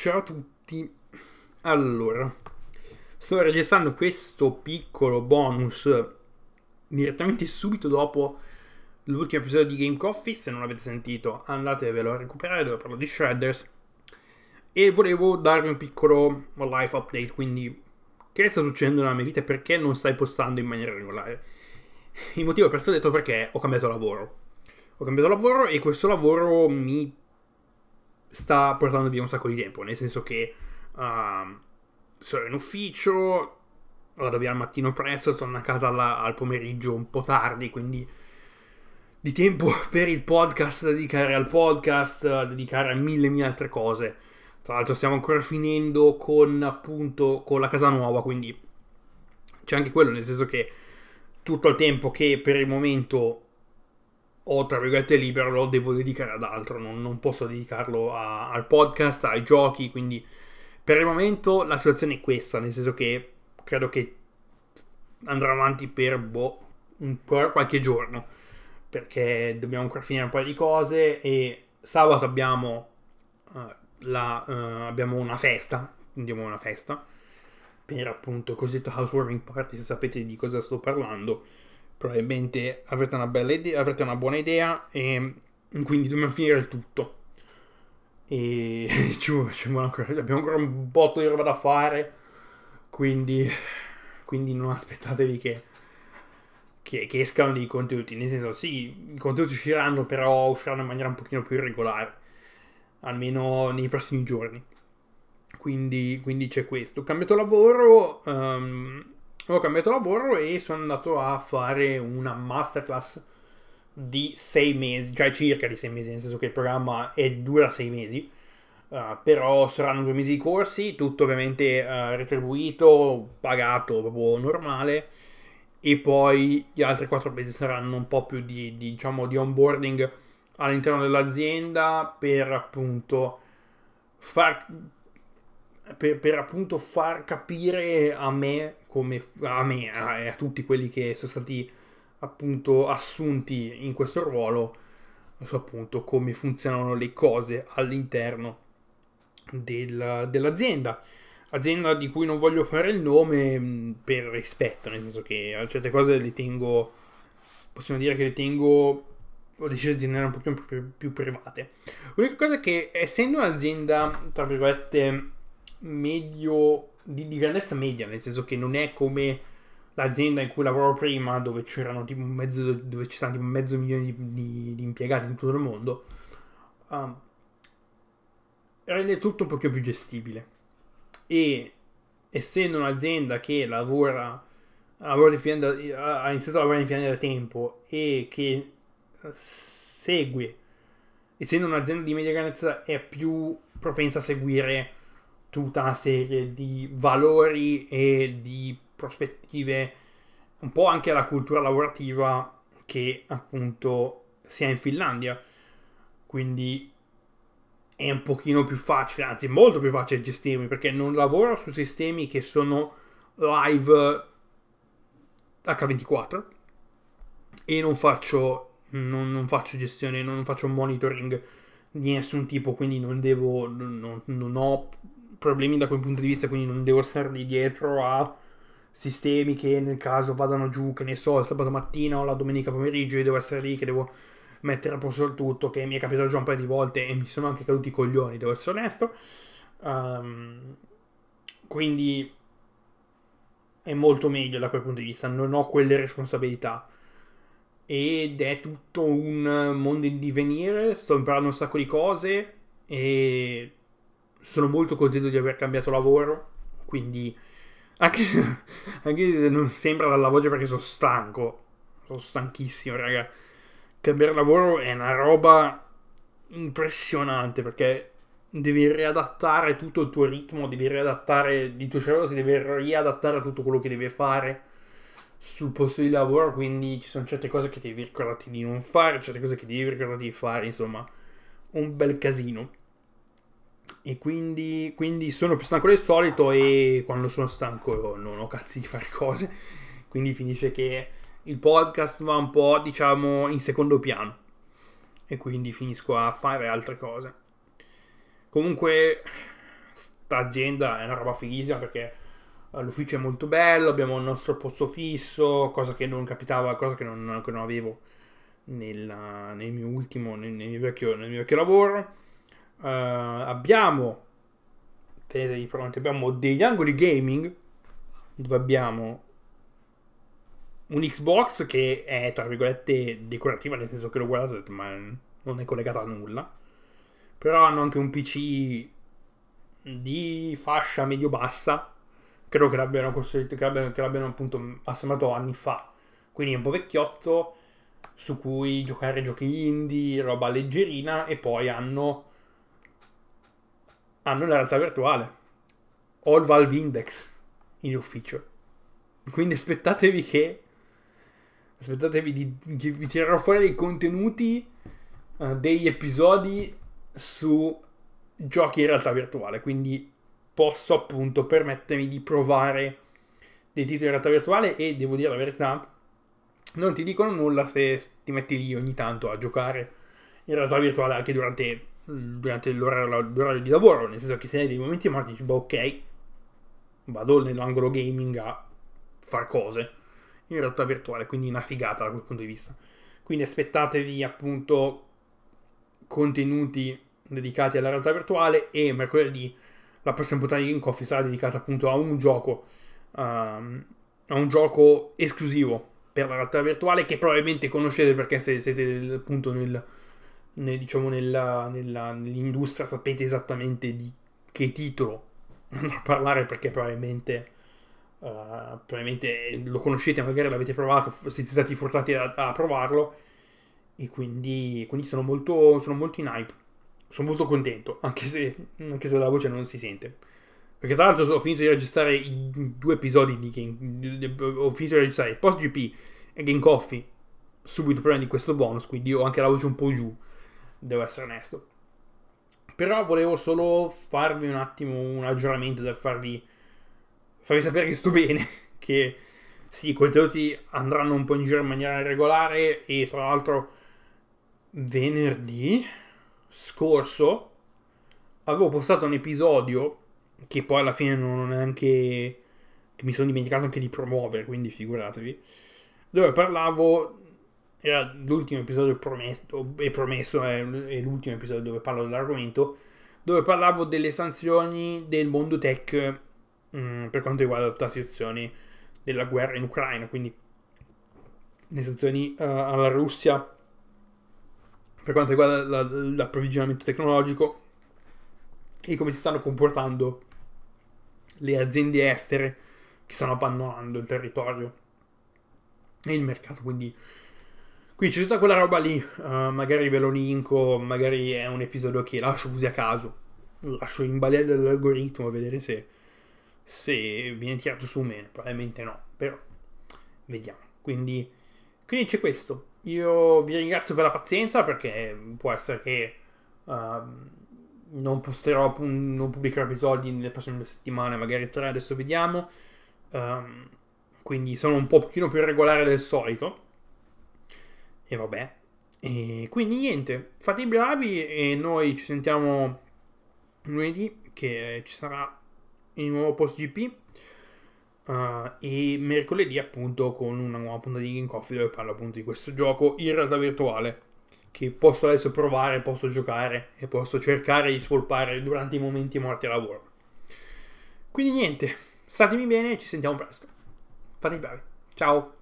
Ciao a tutti. Allora, sto registrando questo piccolo bonus direttamente subito dopo l'ultimo episodio di Game Coffee. Se non l'avete sentito, andatevelo a recuperare dove parlo di Shredders. E volevo darvi un piccolo life update, quindi che sta succedendo nella mia vita e perché non stai postando in maniera regolare. Il motivo per questo ho detto perché ho cambiato lavoro. Ho cambiato lavoro e questo lavoro mi sta portando via un sacco di tempo, nel senso che uh, sono in ufficio, vado via al mattino presto, torno a casa alla, al pomeriggio un po' tardi, quindi di tempo per il podcast da dedicare al podcast, da dedicare a mille mille altre cose. Tra l'altro stiamo ancora finendo con appunto con la casa nuova, quindi c'è anche quello, nel senso che tutto il tempo che per il momento ho tra virgolette libero lo devo dedicare ad altro, non, non posso dedicarlo a, al podcast, ai giochi, quindi per il momento la situazione è questa, nel senso che credo che andrà avanti per boh, un qualche giorno, perché dobbiamo ancora finire un po' di cose e sabato abbiamo, uh, la, uh, abbiamo una festa, andiamo a una festa, per appunto il cosiddetto housewarming party, se sapete di cosa sto parlando probabilmente avrete una bella idea, avrete una buona idea e quindi dobbiamo finire il tutto. E ci, abbiamo ancora un botto di roba da fare, quindi, quindi non aspettatevi che, che, che, escano dei contenuti. Nel senso, sì, i contenuti usciranno, però usciranno in maniera un pochino più irregolare, almeno nei prossimi giorni. Quindi, quindi c'è questo. Ho cambiato lavoro. Um, ho cambiato lavoro e sono andato a fare una masterclass di sei mesi, cioè circa di sei mesi, nel senso che il programma è, dura sei mesi, uh, però saranno due mesi di corsi, tutto ovviamente uh, retribuito, pagato proprio normale, e poi gli altri quattro mesi saranno un po' più di, di, diciamo, di onboarding all'interno dell'azienda per appunto far per, per, appunto far capire a me, come, a me e a tutti quelli che sono stati appunto assunti in questo ruolo, so appunto come funzionano le cose all'interno del, dell'azienda. Azienda di cui non voglio fare il nome per rispetto, nel senso che a certe cose le tengo, possiamo dire che le tengo ho deciso di andare un pochino più, più private. L'unica cosa è che essendo un'azienda, tra virgolette, medio di, di, grandezza media, nel senso che non è come l'azienda in cui lavoravo prima, dove c'erano tipo mezzo, dove ci stanno tipo mezzo milione di, di, di impiegati in tutto il mondo. Um, rende tutto un pochino più gestibile. E essendo un'azienda che lavora, lavora da, ha iniziato a lavorare in Finlandia da tempo e che segue, essendo un'azienda di media grandezza, è più propensa a seguire tutta una serie di valori e di prospettive, un po' anche alla cultura lavorativa che appunto si ha in Finlandia. Quindi è un pochino più facile, anzi molto più facile gestirmi perché non lavoro su sistemi che sono live H24 e non faccio, non, non faccio gestione, non faccio monitoring di nessun tipo, quindi non devo, non, non ho problemi da quel punto di vista, quindi non devo stare lì dietro a sistemi che nel caso vadano giù, che ne so, sabato mattina o la domenica pomeriggio, io devo essere lì che devo mettere a posto il tutto, che mi è capitato già un paio di volte e mi sono anche caduti i coglioni, devo essere onesto. Um, quindi è molto meglio da quel punto di vista, non ho quelle responsabilità. Ed è tutto un mondo in divenire, sto imparando un sacco di cose e sono molto contento di aver cambiato lavoro, quindi anche se, anche se non sembra dalla voce perché sono stanco, sono stanchissimo, raga. Cambiare lavoro è una roba impressionante perché devi riadattare tutto il tuo ritmo, devi riadattare il tuo cervello, si deve riadattare a tutto quello che deve fare sul posto di lavoro, quindi ci sono certe cose che devi ricordarti di non fare, certe cose che devi ricordarti di fare, insomma, un bel casino. E quindi, quindi, sono più stanco del solito e quando sono stanco non ho cazzi di fare cose. Quindi finisce che il podcast va un po', diciamo, in secondo piano. E quindi finisco a fare altre cose. Comunque, azienda è una roba fighissima perché uh, l'ufficio è molto bello, abbiamo il nostro posto fisso, cosa che non capitava, cosa che non, che non avevo nel, nel, mio ultimo, nel, nel, mio, vecchio, nel mio vecchio lavoro. Uh, abbiamo, tenetevi pronti, abbiamo degli angoli gaming dove abbiamo un Xbox che è tra virgolette decorativa, nel senso che l'ho guardato ma non è collegata a nulla. Però hanno anche un PC di fascia medio-bassa. Credo che l'abbiano costruito, che l'abbiano, che l'abbiano appunto assemblato anni fa. Quindi è un po' vecchiotto su cui giocare giochi indie, roba leggerina e poi hanno hanno la realtà virtuale. All Valve Index in ufficio. Quindi aspettatevi che aspettatevi di, di vi tirerò fuori dei contenuti uh, degli episodi su giochi in realtà virtuale, quindi posso appunto permettermi di provare dei titoli in realtà virtuale e devo dire la verità, non ti dicono nulla se ti metti lì ogni tanto a giocare in realtà virtuale anche durante, durante l'orario, di lavoro, nel senso che se hai dei momenti morti dici, boh, ok, vado nell'angolo gaming a fare cose in realtà virtuale, quindi una figata da quel punto di vista. Quindi aspettatevi appunto contenuti dedicati alla realtà virtuale e mercoledì la prossima puntata di Game Coffee sarà dedicata appunto a un gioco um, a un gioco esclusivo per la realtà virtuale che probabilmente conoscete perché se siete appunto nel, nel, diciamo nella, nella, nell'industria sapete esattamente di che titolo andrò a parlare perché probabilmente Uh, probabilmente lo conoscete, magari l'avete provato, siete stati fortunati a, a provarlo e quindi, quindi sono, molto, sono molto in hype. Sono molto contento, anche se, anche se la voce non si sente. Perché tra l'altro ho finito di registrare i due episodi di Game... Ho finito di registrare Post GP e Game Coffee subito prima di questo bonus, quindi ho anche la voce un po' giù, devo essere onesto. Però volevo solo farvi un attimo un aggiornamento per farvi, farvi sapere che sto bene, che sì, i contenuti andranno un po' in giro in maniera regolare e tra l'altro venerdì scorso avevo postato un episodio che poi alla fine non ho neanche che mi sono dimenticato anche di promuovere, quindi figuratevi, dove parlavo era l'ultimo episodio promesso, è promesso, è, l'ultimo episodio dove parlo dell'argomento, dove parlavo delle sanzioni del mondo tech mh, mm, per quanto riguarda tutta la situazione della guerra in Ucraina, quindi le sanzioni uh, alla Russia per quanto riguarda la, l'approvvigionamento tecnologico e come si stanno comportando le aziende estere che stanno abbandonando il territorio e il mercato. Quindi qui c'è tutta quella roba lì, uh, magari ve lo linko, magari è un episodio che lascio così a caso, lascio in balia dell'algoritmo a vedere se, se viene tirato su o meno, probabilmente no, però vediamo. Quindi, quindi c'è questo. Io vi ringrazio per la pazienza perché può essere che uh, non posterò, non pubblicherò episodi nelle prossime settimane, magari tre, adesso vediamo. Um, quindi sono un pochino più regolare del solito. E vabbè. E quindi niente, fate i bravi e noi ci sentiamo lunedì che ci sarà il nuovo post GP. Uh, e mercoledì appunto con una nuova puntata di Game Coffee dove parlo appunto di questo gioco in realtà virtuale che posso adesso provare, posso giocare e posso cercare di scolpare durante i momenti morti a lavoro. Quindi niente, statemi bene e ci sentiamo presto. Fate i bravi. Ciao!